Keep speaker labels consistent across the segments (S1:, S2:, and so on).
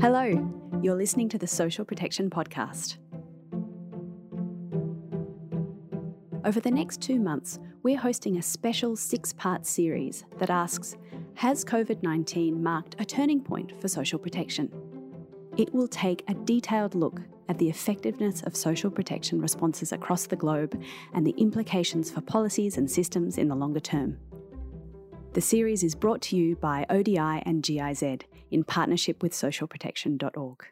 S1: Hello, you're listening to the Social Protection Podcast. Over the next two months, we're hosting a special six part series that asks Has COVID 19 marked a turning point for social protection? It will take a detailed look at the effectiveness of social protection responses across the globe and the implications for policies and systems in the longer term. The series is brought to you by ODI and GIZ in partnership with socialprotection.org.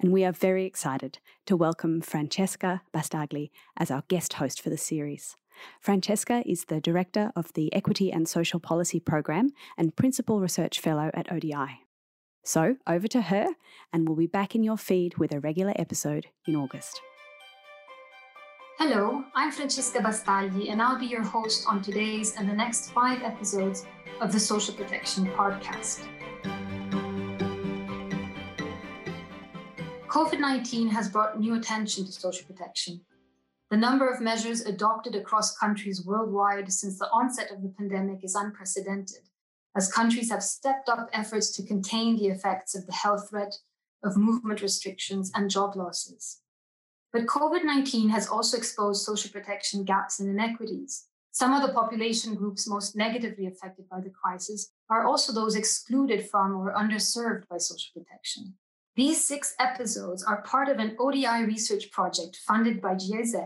S1: And we are very excited to welcome Francesca Bastagli as our guest host for the series. Francesca is the Director of the Equity and Social Policy Program and Principal Research Fellow at ODI. So, over to her, and we'll be back in your feed with a regular episode in August.
S2: Hello, I'm Francesca Bastagli, and I'll be your host on today's and the next five episodes of the Social Protection Podcast. COVID 19 has brought new attention to social protection. The number of measures adopted across countries worldwide since the onset of the pandemic is unprecedented, as countries have stepped up efforts to contain the effects of the health threat, of movement restrictions, and job losses. But COVID 19 has also exposed social protection gaps and inequities. Some of the population groups most negatively affected by the crisis are also those excluded from or underserved by social protection. These six episodes are part of an ODI research project funded by GIZ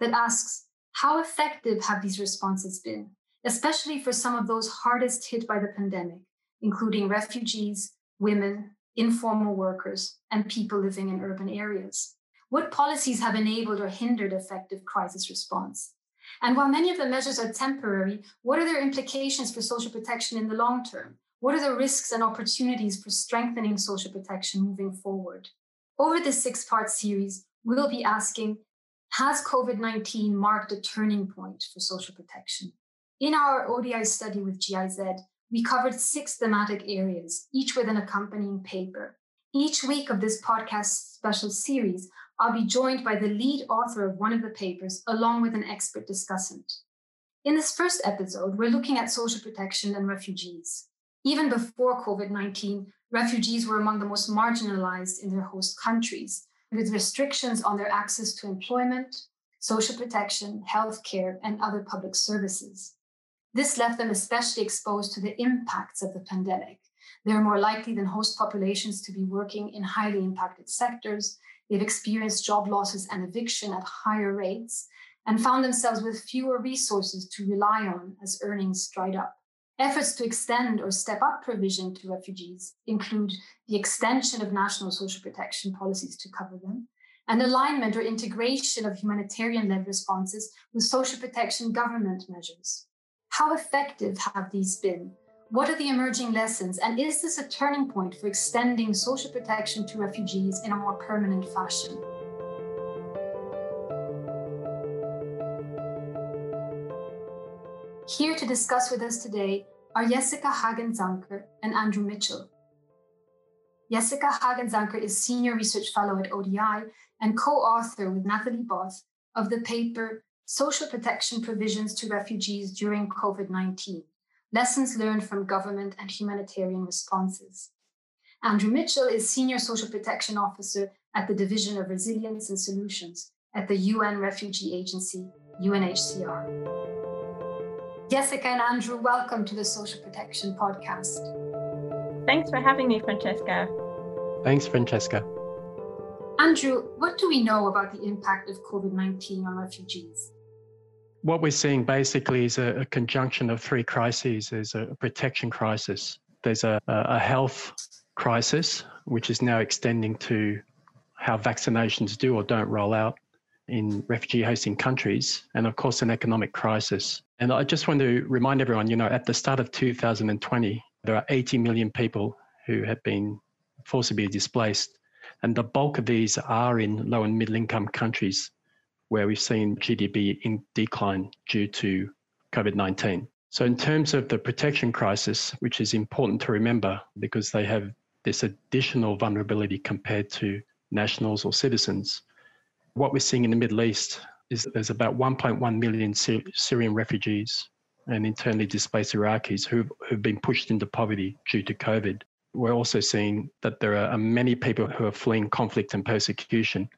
S2: that asks how effective have these responses been, especially for some of those hardest hit by the pandemic, including refugees, women, informal workers, and people living in urban areas. What policies have enabled or hindered effective crisis response? And while many of the measures are temporary, what are their implications for social protection in the long term? What are the risks and opportunities for strengthening social protection moving forward? Over this six part series, we'll be asking Has COVID 19 marked a turning point for social protection? In our ODI study with GIZ, we covered six thematic areas, each with an accompanying paper. Each week of this podcast special series, I'll be joined by the lead author of one of the papers, along with an expert discussant. In this first episode, we're looking at social protection and refugees. Even before COVID 19, refugees were among the most marginalized in their host countries, with restrictions on their access to employment, social protection, healthcare, and other public services. This left them especially exposed to the impacts of the pandemic. They're more likely than host populations to be working in highly impacted sectors They've experienced job losses and eviction at higher rates and found themselves with fewer resources to rely on as earnings dried up. Efforts to extend or step up provision to refugees include the extension of national social protection policies to cover them, and alignment or integration of humanitarian led responses with social protection government measures. How effective have these been what are the emerging lessons? And is this a turning point for extending social protection to refugees in a more permanent fashion? Here to discuss with us today are Jessica Hagen-Zanker and Andrew Mitchell. Jessica Hagen-Zanker is Senior Research Fellow at ODI and co author with Nathalie Both of the paper Social Protection Provisions to Refugees During COVID 19 Lessons Learned from Government and Humanitarian Responses. Andrew Mitchell is Senior Social Protection Officer at the Division of Resilience and Solutions at the UN Refugee Agency, UNHCR. Jessica and Andrew, welcome to the Social Protection Podcast.
S3: Thanks for having me, Francesca.
S4: Thanks, Francesca.
S2: Andrew, what do we know about the impact of COVID 19 on refugees?
S4: what we're seeing basically is a, a conjunction of three crises. There's a protection crisis, there's a, a health crisis, which is now extending to how vaccinations do or don't roll out in refugee hosting countries, and of course, an economic crisis. And I just want to remind everyone you know, at the start of 2020, there are 80 million people who have been forcibly displaced. And the bulk of these are in low and middle income countries where we've seen GDP in decline due to COVID 19. So, in terms of the protection crisis, which is important to remember because they have this additional vulnerability compared to nationals or citizens, what we're seeing in the Middle East is there's about 1.1 million Syrian refugees and internally displaced Iraqis who've, who've been pushed into poverty due to COVID. we're also seeing that there are many people who are fleeing conflict and persecution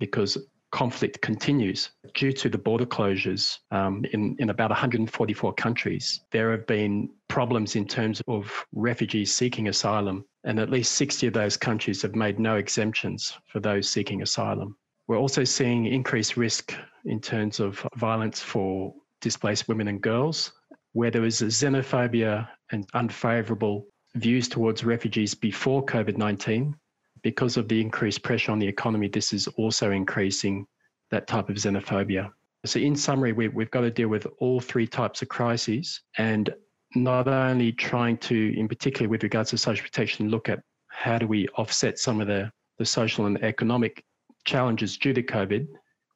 S4: because conflict continues due to the border closures um, in, in about 144 countries. There have been problems in terms of refugees seeking asylum, and at least 60 of those countries have made no exemptions for those seeking asylum. We're also seeing increased risk in terms of violence for displaced women and girls, where there was xenophobia and unfavourable views towards refugees before COVID 19. Because of the increased pressure on the economy, this is also increasing that type of xenophobia. So, in summary, we, we've got to deal with all three types of crises and not only trying to, in particular with regards to social protection, look at how do we offset some of the, the social and economic challenges due to COVID,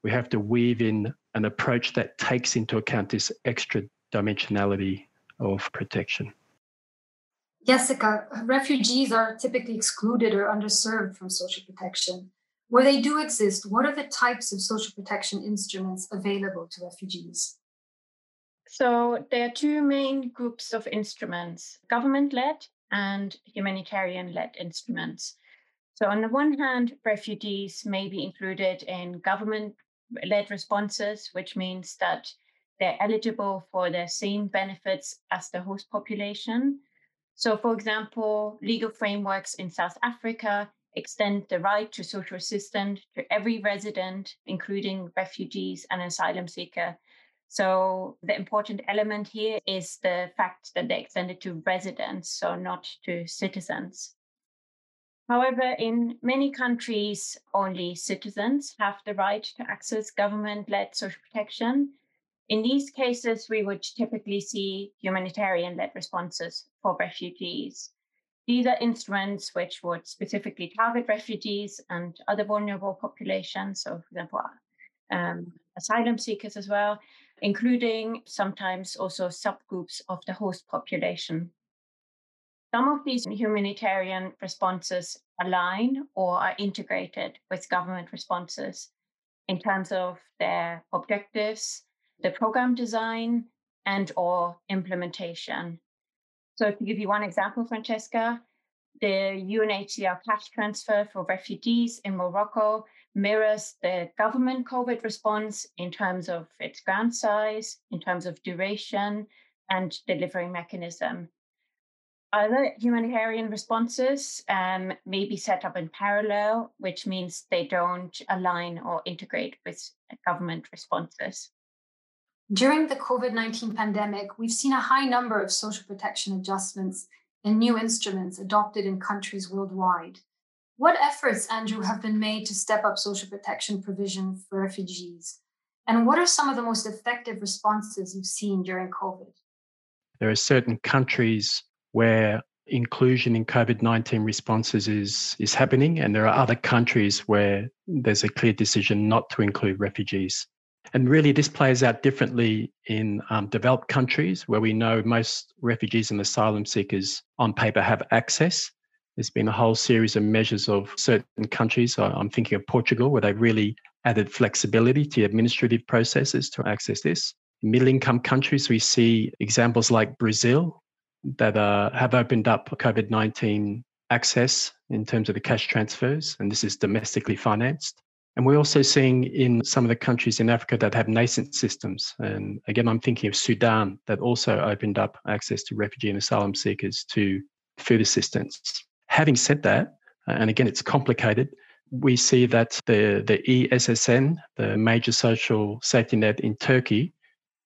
S4: we have to weave in an approach that takes into account this extra dimensionality of protection.
S2: Jessica, refugees are typically excluded or underserved from social protection. Where they do exist, what are the types of social protection instruments available to refugees?
S3: So, there are two main groups of instruments government led and humanitarian led instruments. So, on the one hand, refugees may be included in government led responses, which means that they're eligible for the same benefits as the host population. So, for example, legal frameworks in South Africa extend the right to social assistance to every resident, including refugees and asylum seeker. So, the important element here is the fact that they extend it to residents, so not to citizens. However, in many countries, only citizens have the right to access government led social protection. In these cases, we would typically see humanitarian led responses for refugees. These are instruments which would specifically target refugees and other vulnerable populations, so, for example, um, asylum seekers as well, including sometimes also subgroups of the host population. Some of these humanitarian responses align or are integrated with government responses in terms of their objectives, the program design, and or implementation. So to give you one example, Francesca, the UNHCR cash transfer for refugees in Morocco mirrors the government COVID response in terms of its grant size, in terms of duration, and delivery mechanism. Other humanitarian responses um, may be set up in parallel, which means they don't align or integrate with government responses.
S2: During the COVID 19 pandemic, we've seen a high number of social protection adjustments and new instruments adopted in countries worldwide. What efforts, Andrew, have been made to step up social protection provision for refugees? And what are some of the most effective responses you've seen during COVID?
S4: There are certain countries where inclusion in COVID 19 responses is, is happening, and there are other countries where there's a clear decision not to include refugees. And really, this plays out differently in um, developed countries where we know most refugees and asylum seekers on paper have access. There's been a whole series of measures of certain countries. I'm thinking of Portugal, where they've really added flexibility to administrative processes to access this. Middle income countries, we see examples like Brazil, that uh, have opened up COVID 19 access in terms of the cash transfers, and this is domestically financed. And we're also seeing in some of the countries in Africa that have nascent systems. And again, I'm thinking of Sudan that also opened up access to refugee and asylum seekers to food assistance. Having said that, and again, it's complicated, we see that the, the ESSN, the major social safety net in Turkey,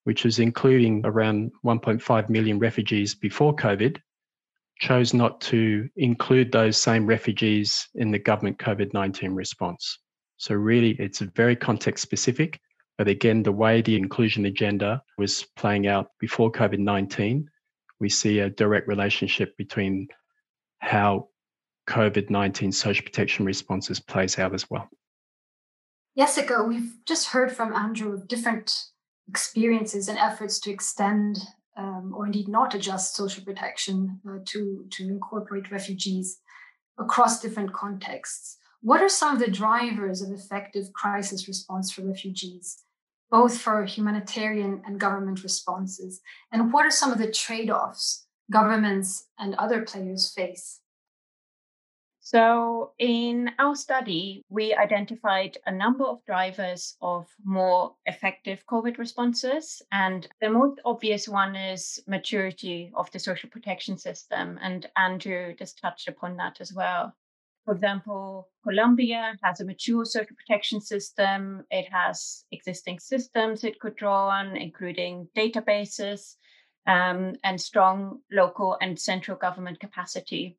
S4: which was including around 1.5 million refugees before COVID, chose not to include those same refugees in the government COVID 19 response. So, really, it's very context specific. But again, the way the inclusion agenda was playing out before COVID 19, we see a direct relationship between how COVID 19 social protection responses plays out as well.
S2: Jessica, we've just heard from Andrew of different experiences and efforts to extend um, or indeed not adjust social protection uh, to, to incorporate refugees across different contexts. What are some of the drivers of effective crisis response for refugees, both for humanitarian and government responses? And what are some of the trade offs governments and other players face?
S3: So, in our study, we identified a number of drivers of more effective COVID responses. And the most obvious one is maturity of the social protection system. And Andrew just touched upon that as well. For example, Colombia has a mature social protection system. It has existing systems it could draw on, including databases um, and strong local and central government capacity.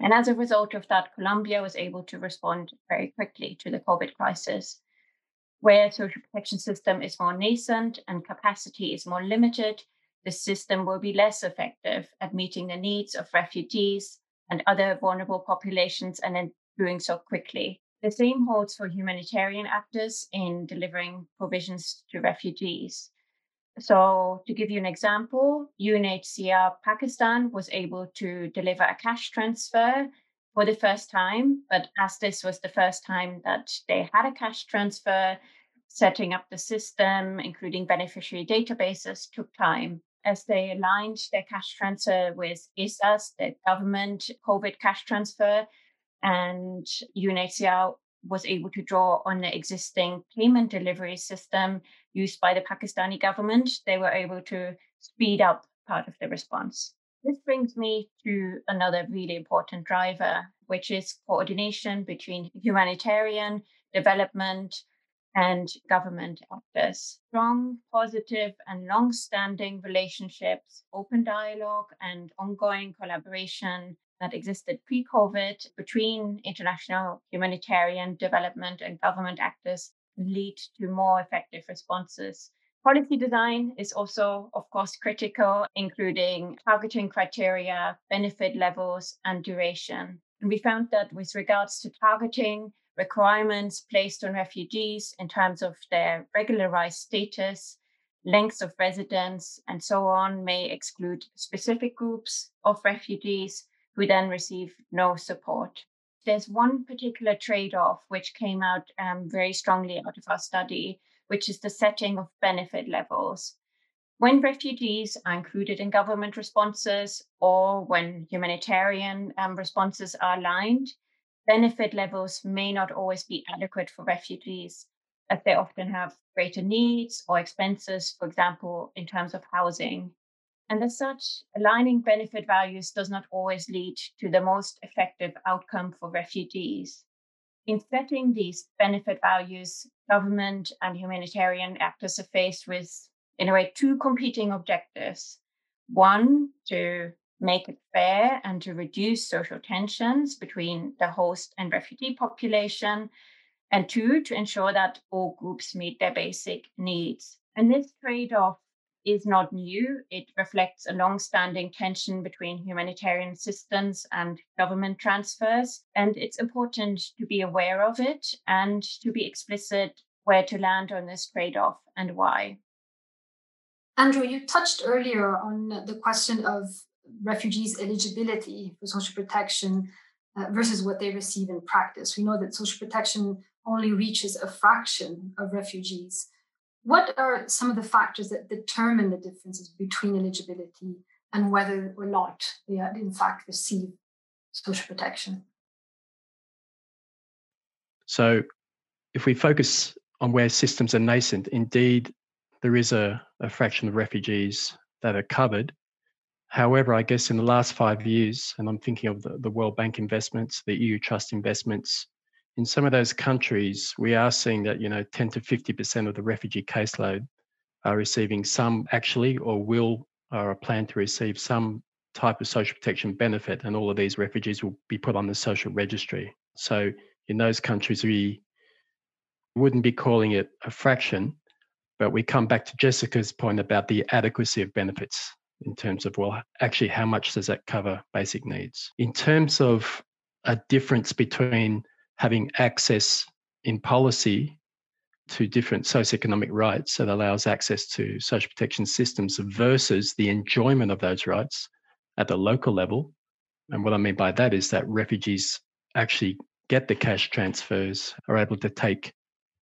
S3: And as a result of that, Colombia was able to respond very quickly to the COVID crisis. Where social protection system is more nascent and capacity is more limited, the system will be less effective at meeting the needs of refugees and other vulnerable populations and then doing so quickly. The same holds for humanitarian actors in delivering provisions to refugees. So, to give you an example, UNHCR Pakistan was able to deliver a cash transfer for the first time. But as this was the first time that they had a cash transfer, setting up the system, including beneficiary databases, took time. As they aligned their cash transfer with Ehsaas, the government COVID cash transfer, and UNHCR was able to draw on the existing payment delivery system used by the Pakistani government, they were able to speed up part of the response. This brings me to another really important driver, which is coordination between humanitarian, development, and government actors. Strong, positive, and long standing relationships, open dialogue, and ongoing collaboration that existed pre COVID between international humanitarian development and government actors lead to more effective responses. Policy design is also, of course, critical, including targeting criteria, benefit levels, and duration. And we found that with regards to targeting, requirements placed on refugees in terms of their regularized status, lengths of residence, and so on may exclude specific groups of refugees who then receive no support. There's one particular trade off which came out um, very strongly out of our study, which is the setting of benefit levels. When refugees are included in government responses or when humanitarian um, responses are aligned, benefit levels may not always be adequate for refugees, as they often have greater needs or expenses, for example, in terms of housing. And as such, aligning benefit values does not always lead to the most effective outcome for refugees. In setting these benefit values, government and humanitarian actors are faced with, in a way, two competing objectives. One, to make it fair and to reduce social tensions between the host and refugee population. And two, to ensure that all groups meet their basic needs. And this trade off is not new. It reflects a long-standing tension between humanitarian assistance and government transfers. And it's important to be aware of it and to be explicit where to land on this trade-off and why.
S2: Andrew, you touched earlier on the question of refugees' eligibility for social protection uh, versus what they receive in practice. We know that social protection only reaches a fraction of refugees. What are some of the factors that determine the differences between eligibility and whether or not they in fact receive social protection?
S4: So, if we focus on where systems are nascent, indeed, there is a, a fraction of refugees that are covered. However, I guess in the last five years, and I'm thinking of the, the World Bank investments, the EU Trust investments, in some of those countries, we are seeing that you know 10 to 50 percent of the refugee caseload are receiving some actually or will or are planned to receive some type of social protection benefit, and all of these refugees will be put on the social registry. So in those countries, we wouldn't be calling it a fraction, but we come back to Jessica's point about the adequacy of benefits in terms of well, actually, how much does that cover basic needs? In terms of a difference between having access in policy to different socioeconomic rights that allows access to social protection systems versus the enjoyment of those rights at the local level. And what I mean by that is that refugees actually get the cash transfers, are able to take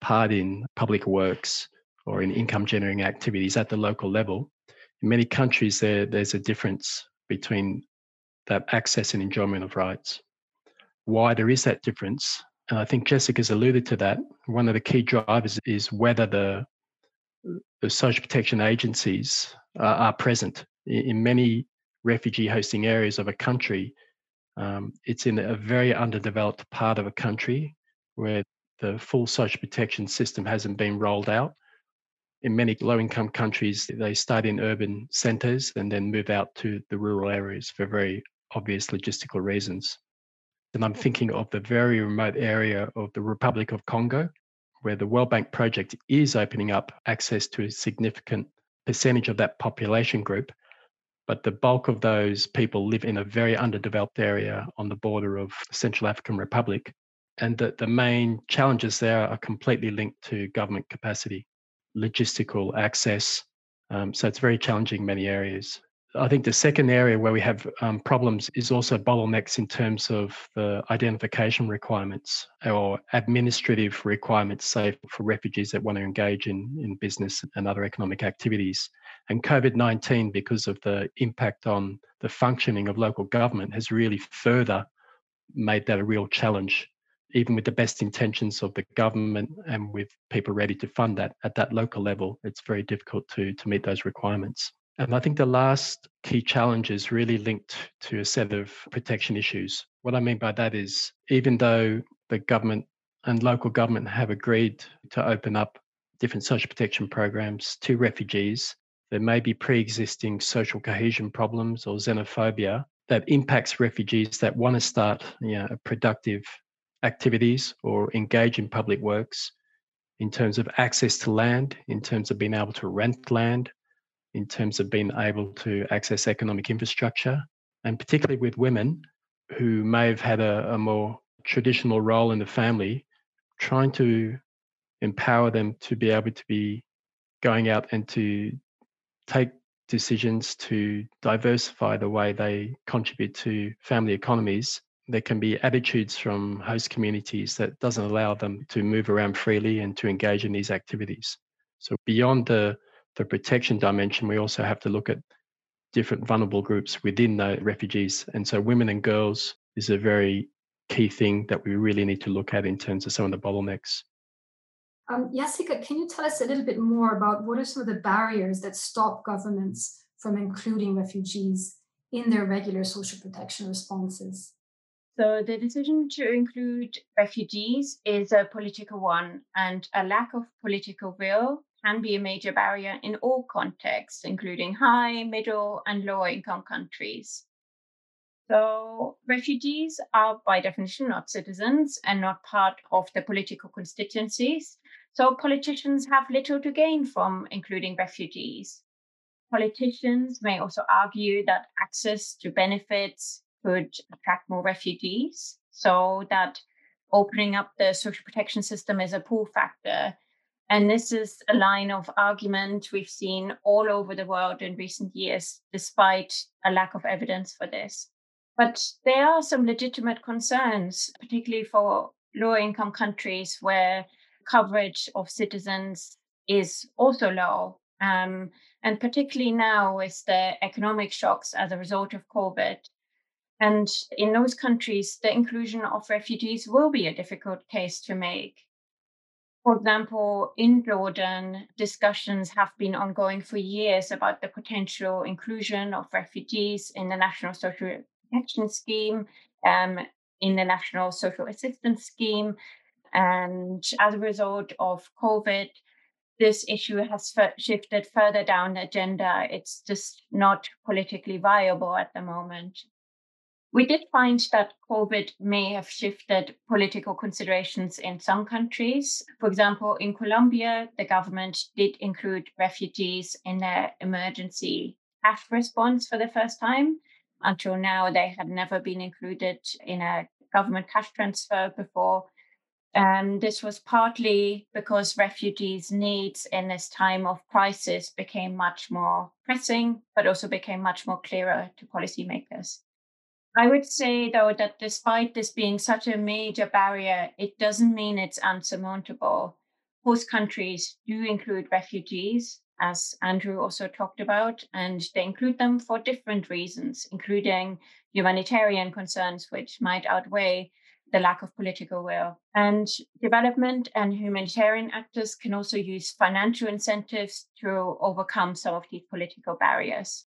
S4: part in public works or in income generating activities at the local level. In many countries, there, there's a difference between that access and enjoyment of rights. Why there is that difference. And I think Jessica's alluded to that. One of the key drivers is whether the the social protection agencies are present in many refugee hosting areas of a country. Um, it's in a very underdeveloped part of a country where the full social protection system hasn't been rolled out. In many low income countries, they start in urban centres and then move out to the rural areas for very obvious logistical reasons. And I'm thinking of the very remote area of the Republic of Congo, where the World Bank project is opening up access to a significant percentage of that population group. But the bulk of those people live in a very underdeveloped area on the border of Central African Republic. And that the main challenges there are completely linked to government capacity, logistical access. Um, so it's very challenging in many areas. I think the second area where we have um, problems is also bottlenecks in terms of the identification requirements or administrative requirements, say for refugees that want to engage in, in business and other economic activities. And COVID 19, because of the impact on the functioning of local government, has really further made that a real challenge. Even with the best intentions of the government and with people ready to fund that at that local level, it's very difficult to, to meet those requirements. And I think the last key challenge is really linked to a set of protection issues. What I mean by that is, even though the government and local government have agreed to open up different social protection programs to refugees, there may be pre existing social cohesion problems or xenophobia that impacts refugees that want to start you know, productive activities or engage in public works in terms of access to land, in terms of being able to rent land, in terms of being able to access economic infrastructure, and particularly with women who may have had a, a more traditional role in the family, trying to empower them to be able to be going out and to take decisions to diversify the way they contribute to family economies. There can be attitudes from host communities that doesn't allow them to move around freely and to engage in these activities. So beyond the the protection dimension, we also have to look at different vulnerable groups within the refugees. And so women and girls is a very key thing that we really need to look at in terms of some of the bottlenecks.
S2: Um, Jessica, can you tell us a little bit more about what are some of the barriers that stop governments from including refugees in their regular social protection responses?
S3: So, the decision to include refugees is a political one, and a lack of political will can be a major barrier in all contexts, including high, middle, and lower income countries. So, refugees are by definition not citizens and not part of the political constituencies. So, politicians have little to gain from including refugees. Politicians may also argue that access to benefits could attract more refugees, so that opening up the social protection system is a pull factor and this is a line of argument we've seen all over the world in recent years, despite a lack of evidence for this. But there are some legitimate concerns, particularly for lower income countries where coverage of citizens is also low. Um, and particularly now with the economic shocks as a result of COVID. And in those countries, the inclusion of refugees will be a difficult case to make. For example, in Jordan, discussions have been ongoing for years about the potential inclusion of refugees in the National Social Protection Scheme, um, in the National Social Assistance Scheme. And as a result of COVID, this issue has f- shifted further down the agenda. It's just not politically viable at the moment. We did find that COVID may have shifted political considerations in some countries. For example, in Colombia, the government did include refugees in their emergency cash response for the first time. Until now, they had never been included in a government cash transfer before. And this was partly because refugees' needs in this time of crisis became much more pressing, but also became much more clearer to policymakers. I would say, though, that despite this being such a major barrier, it doesn't mean it's unsurmountable. Host countries do include refugees, as Andrew also talked about, and they include them for different reasons, including humanitarian concerns, which might outweigh the lack of political will. And development and humanitarian actors can also use financial incentives to overcome some of these political barriers.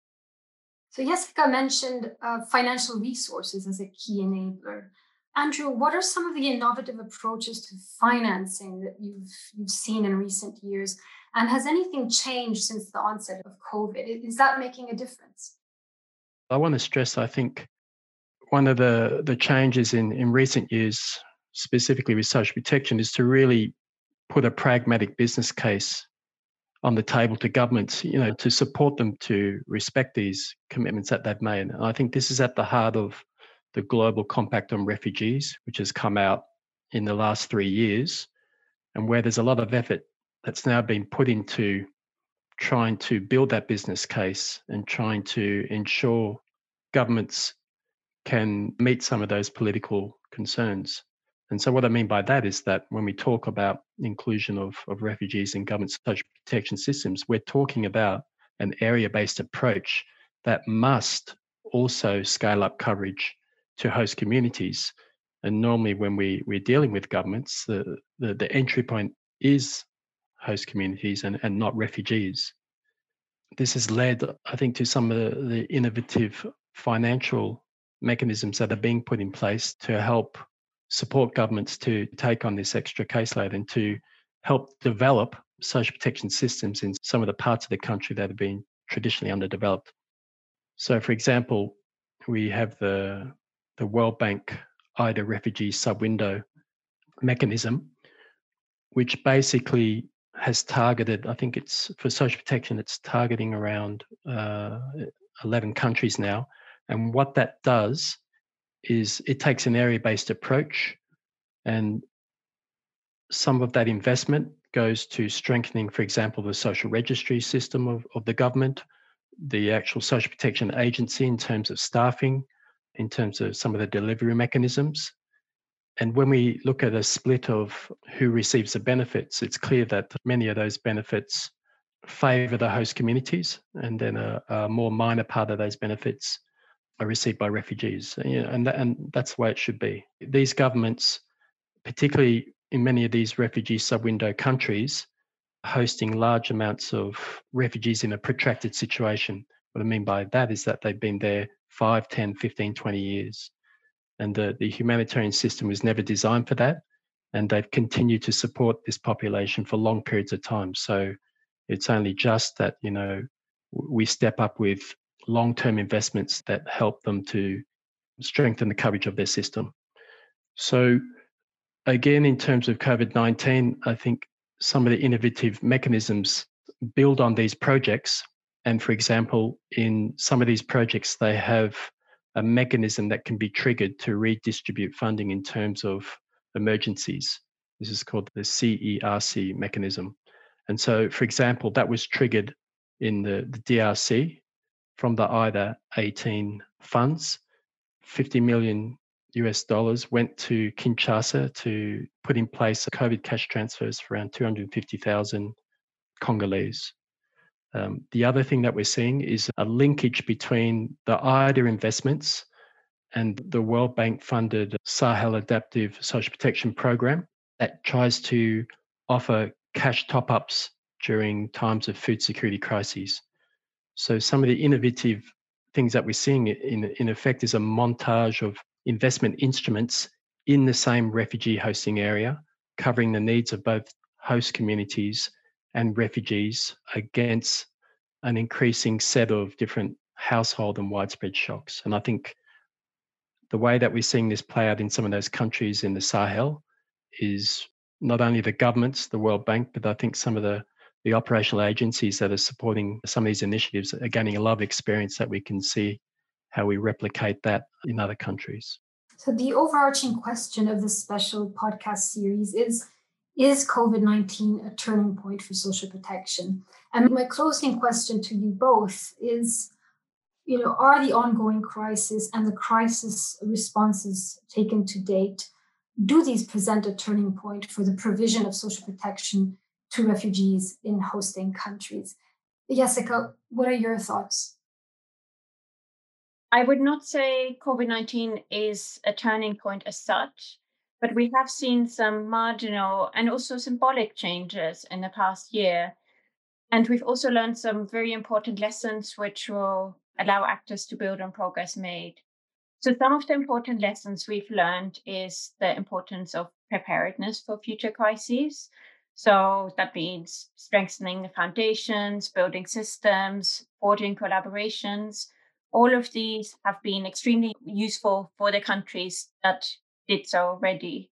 S2: So, Jessica mentioned uh, financial resources as a key enabler. Andrew, what are some of the innovative approaches to financing that you've you've seen in recent years? And has anything changed since the onset of COVID? Is that making a difference?
S4: I want to stress, I think one of the, the changes in, in recent years, specifically with social protection, is to really put a pragmatic business case on the table to governments, you know, to support them to respect these commitments that they've made. And I think this is at the heart of the Global Compact on Refugees, which has come out in the last three years, and where there's a lot of effort that's now been put into trying to build that business case and trying to ensure governments can meet some of those political concerns. And so, what I mean by that is that when we talk about inclusion of, of refugees in government social protection systems, we're talking about an area based approach that must also scale up coverage to host communities. And normally, when we, we're dealing with governments, the, the, the entry point is host communities and, and not refugees. This has led, I think, to some of the, the innovative financial mechanisms that are being put in place to help support governments to take on this extra caseload and to help develop social protection systems in some of the parts of the country that have been traditionally underdeveloped. So, for example, we have the the World Bank IDA refugee sub-window mechanism, which basically has targeted, I think it's for social protection, it's targeting around uh, 11 countries now. And what that does is it takes an area based approach, and some of that investment goes to strengthening, for example, the social registry system of, of the government, the actual social protection agency in terms of staffing, in terms of some of the delivery mechanisms. And when we look at a split of who receives the benefits, it's clear that many of those benefits favor the host communities, and then a, a more minor part of those benefits are received by refugees. Uh, and, that, and that's the way it should be. These governments, particularly in many of these refugee sub-window countries, hosting large amounts of refugees in a protracted situation. What I mean by that is that they've been there 5, 10, 15, 20 years. And the, the humanitarian system was never designed for that. And they've continued to support this population for long periods of time. So it's only just that, you know, we step up with long term investments that help them to strengthen the coverage of their system. So, again, in terms of COVID 19, I think some of the innovative mechanisms build on these projects and for example, in some of these projects, they have a mechanism that can be triggered to redistribute funding in terms of emergencies. This is called the CERC mechanism. And so, for example, that was triggered in the, the DRC from the IDA 18 funds. 50 million US dollars went to Kinshasa to put in place COVID cash transfers for around 250,000 Congolese. Um, the other thing that we're seeing is a linkage between the IDA investments and the World Bank funded Sahel Adaptive Social Protection Program that tries to offer cash top ups during times of food security crises. So, some of the innovative things that we're seeing in, in effect is a montage of investment instruments in the same refugee hosting area, covering the needs of both host communities and refugees against an increasing set of different household and widespread shocks. And I think the way that we're seeing this play out in some of those countries in the Sahel is not only the governments, the World Bank, but I think some of the, the operational agencies that are supporting some of these initiatives are gaining a lot of experience that we can see how we replicate that in other countries.
S2: So, the overarching question of this special podcast series is is COVID 19 a turning point for social protection? And my closing question to you both is you know, are the ongoing crisis and the crisis responses taken to date, do these present a turning point for the provision of social protection to refugees in hosting countries? Jessica, what are your thoughts?
S3: I would not say COVID 19 is a turning point as such. But we have seen some marginal and also symbolic changes in the past year. And we've also learned some very important lessons which will allow actors to build on progress made. So, some of the important lessons we've learned is the importance of preparedness for future crises. So, that means strengthening the foundations, building systems, forging collaborations. All of these have been extremely useful for the countries that did so already.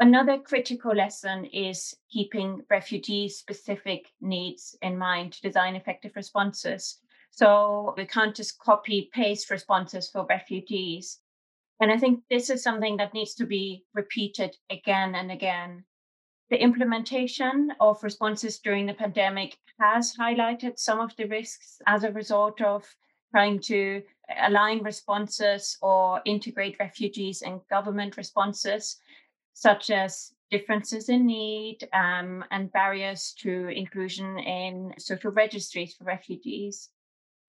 S3: Another critical lesson is keeping refugee specific needs in mind to design effective responses. So we can't just copy paste responses for refugees. And I think this is something that needs to be repeated again and again. The implementation of responses during the pandemic has highlighted some of the risks as a result of trying to align responses or integrate refugees and government responses, such as differences in need um, and barriers to inclusion in social registries for refugees.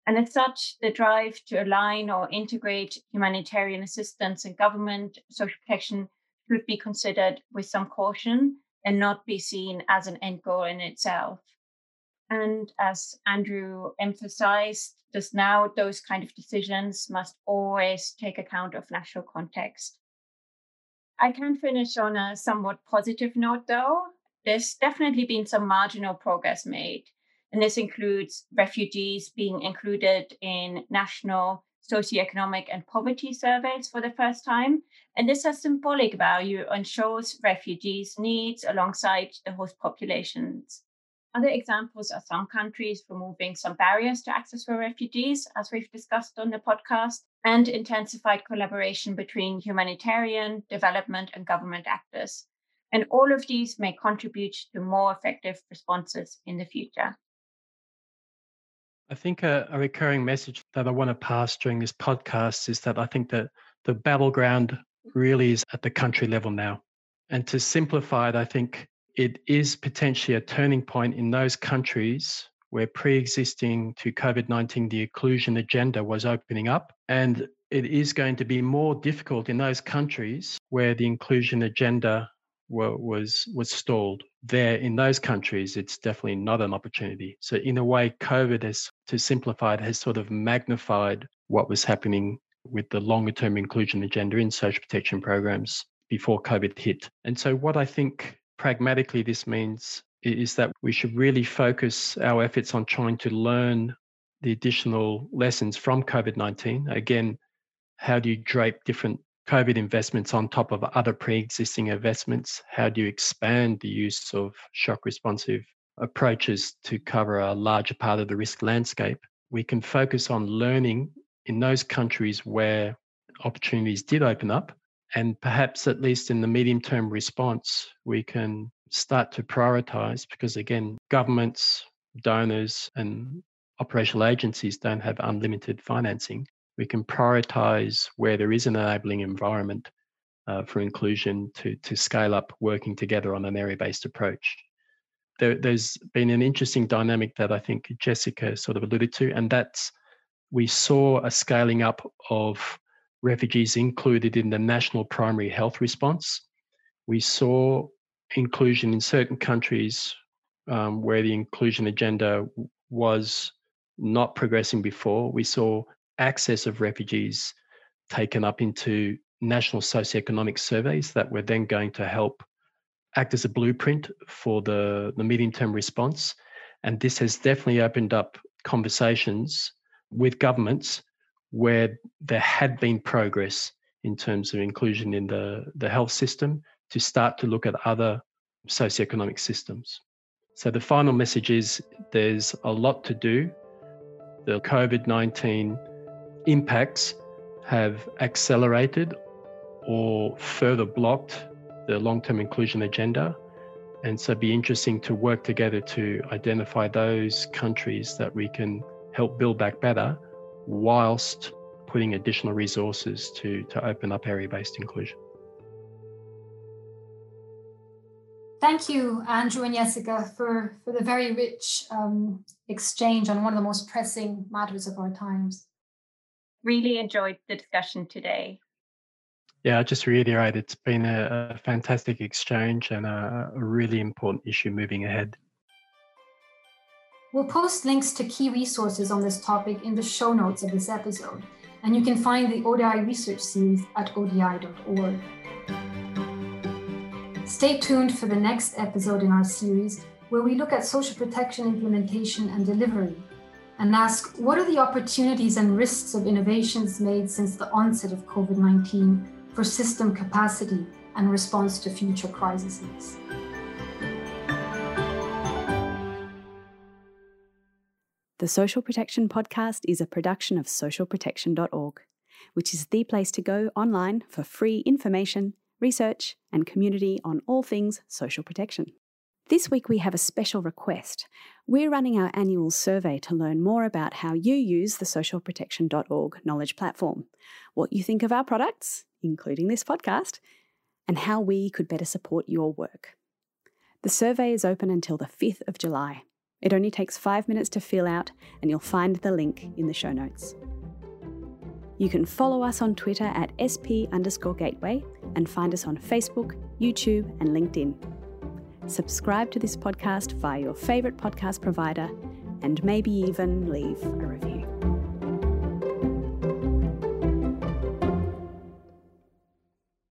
S3: And as such, the drive to align or integrate humanitarian assistance and government social protection should be considered with some caution and not be seen as an end goal in itself. And as Andrew emphasized just now, those kind of decisions must always take account of national context. I can finish on a somewhat positive note, though. There's definitely been some marginal progress made, and this includes refugees being included in national socioeconomic and poverty surveys for the first time. And this has symbolic value and shows refugees' needs alongside the host populations. Other examples are some countries removing some barriers to access for refugees, as we've discussed on the podcast, and intensified collaboration between humanitarian, development, and government actors. And all of these may contribute to more effective responses in the future.
S4: I think a, a recurring message that I want to pass during this podcast is that I think that the battleground really is at the country level now. And to simplify it, I think it is potentially a turning point in those countries where pre-existing to COVID-19, the inclusion agenda was opening up. And it is going to be more difficult in those countries where the inclusion agenda was was stalled. There in those countries, it's definitely not an opportunity. So in a way, COVID has, to simplify it, has sort of magnified what was happening with the longer term inclusion agenda in social protection programs before COVID hit. And so what I think pragmatically this means is that we should really focus our efforts on trying to learn the additional lessons from COVID 19. Again, how do you drape different COVID investments on top of other pre existing investments? How do you expand the use of shock responsive approaches to cover a larger part of the risk landscape? We can focus on learning in those countries where opportunities did open up and perhaps, at least in the medium term response, we can start to prioritize because, again, governments, donors, and operational agencies don't have unlimited financing. We can prioritize where there is an enabling environment uh, for inclusion to, to scale up working together on an area based approach. There, there's been an interesting dynamic that I think Jessica sort of alluded to, and that's we saw a scaling up of refugees included in the national primary health response. We saw inclusion in certain countries um, where the inclusion agenda was not progressing before. We saw access of refugees taken up into national socioeconomic surveys that were then going to help act as a blueprint for the, the medium term response. And this has definitely opened up conversations with governments where there had been progress in terms of inclusion in the, the health system to start to look at other socioeconomic systems. So the final message is there's a lot to do. The COVID 19 impacts have accelerated or further blocked the long term inclusion agenda. And so it'd be interesting to work together to identify those countries that we can help build back better whilst putting additional resources to, to open up area based inclusion.
S2: Thank you, Andrew and Jessica, for, for the very rich um, exchange on one of the most pressing matters of our times.
S3: Really enjoyed the discussion today.
S4: Yeah, I just reiterate it's been a, a fantastic exchange and a, a really important issue moving ahead.
S2: We'll post links to key resources on this topic in the show notes of this episode, and you can find the ODI research series at odi.org. Stay tuned for the next episode in our series, where we look at social protection implementation and delivery and ask what are the opportunities and risks of innovations made since the onset of COVID 19 for system capacity and response to future crises.
S1: The Social Protection Podcast is a production of socialprotection.org, which is the place to go online for free information, research, and community on all things social protection. This week we have a special request. We're running our annual survey to learn more about how you use the socialprotection.org knowledge platform, what you think of our products, including this podcast, and how we could better support your work. The survey is open until the 5th of July. It only takes five minutes to fill out, and you'll find the link in the show notes. You can follow us on Twitter at sp underscore gateway and find us on Facebook, YouTube, and LinkedIn. Subscribe to this podcast via your favourite podcast provider and maybe even leave a review.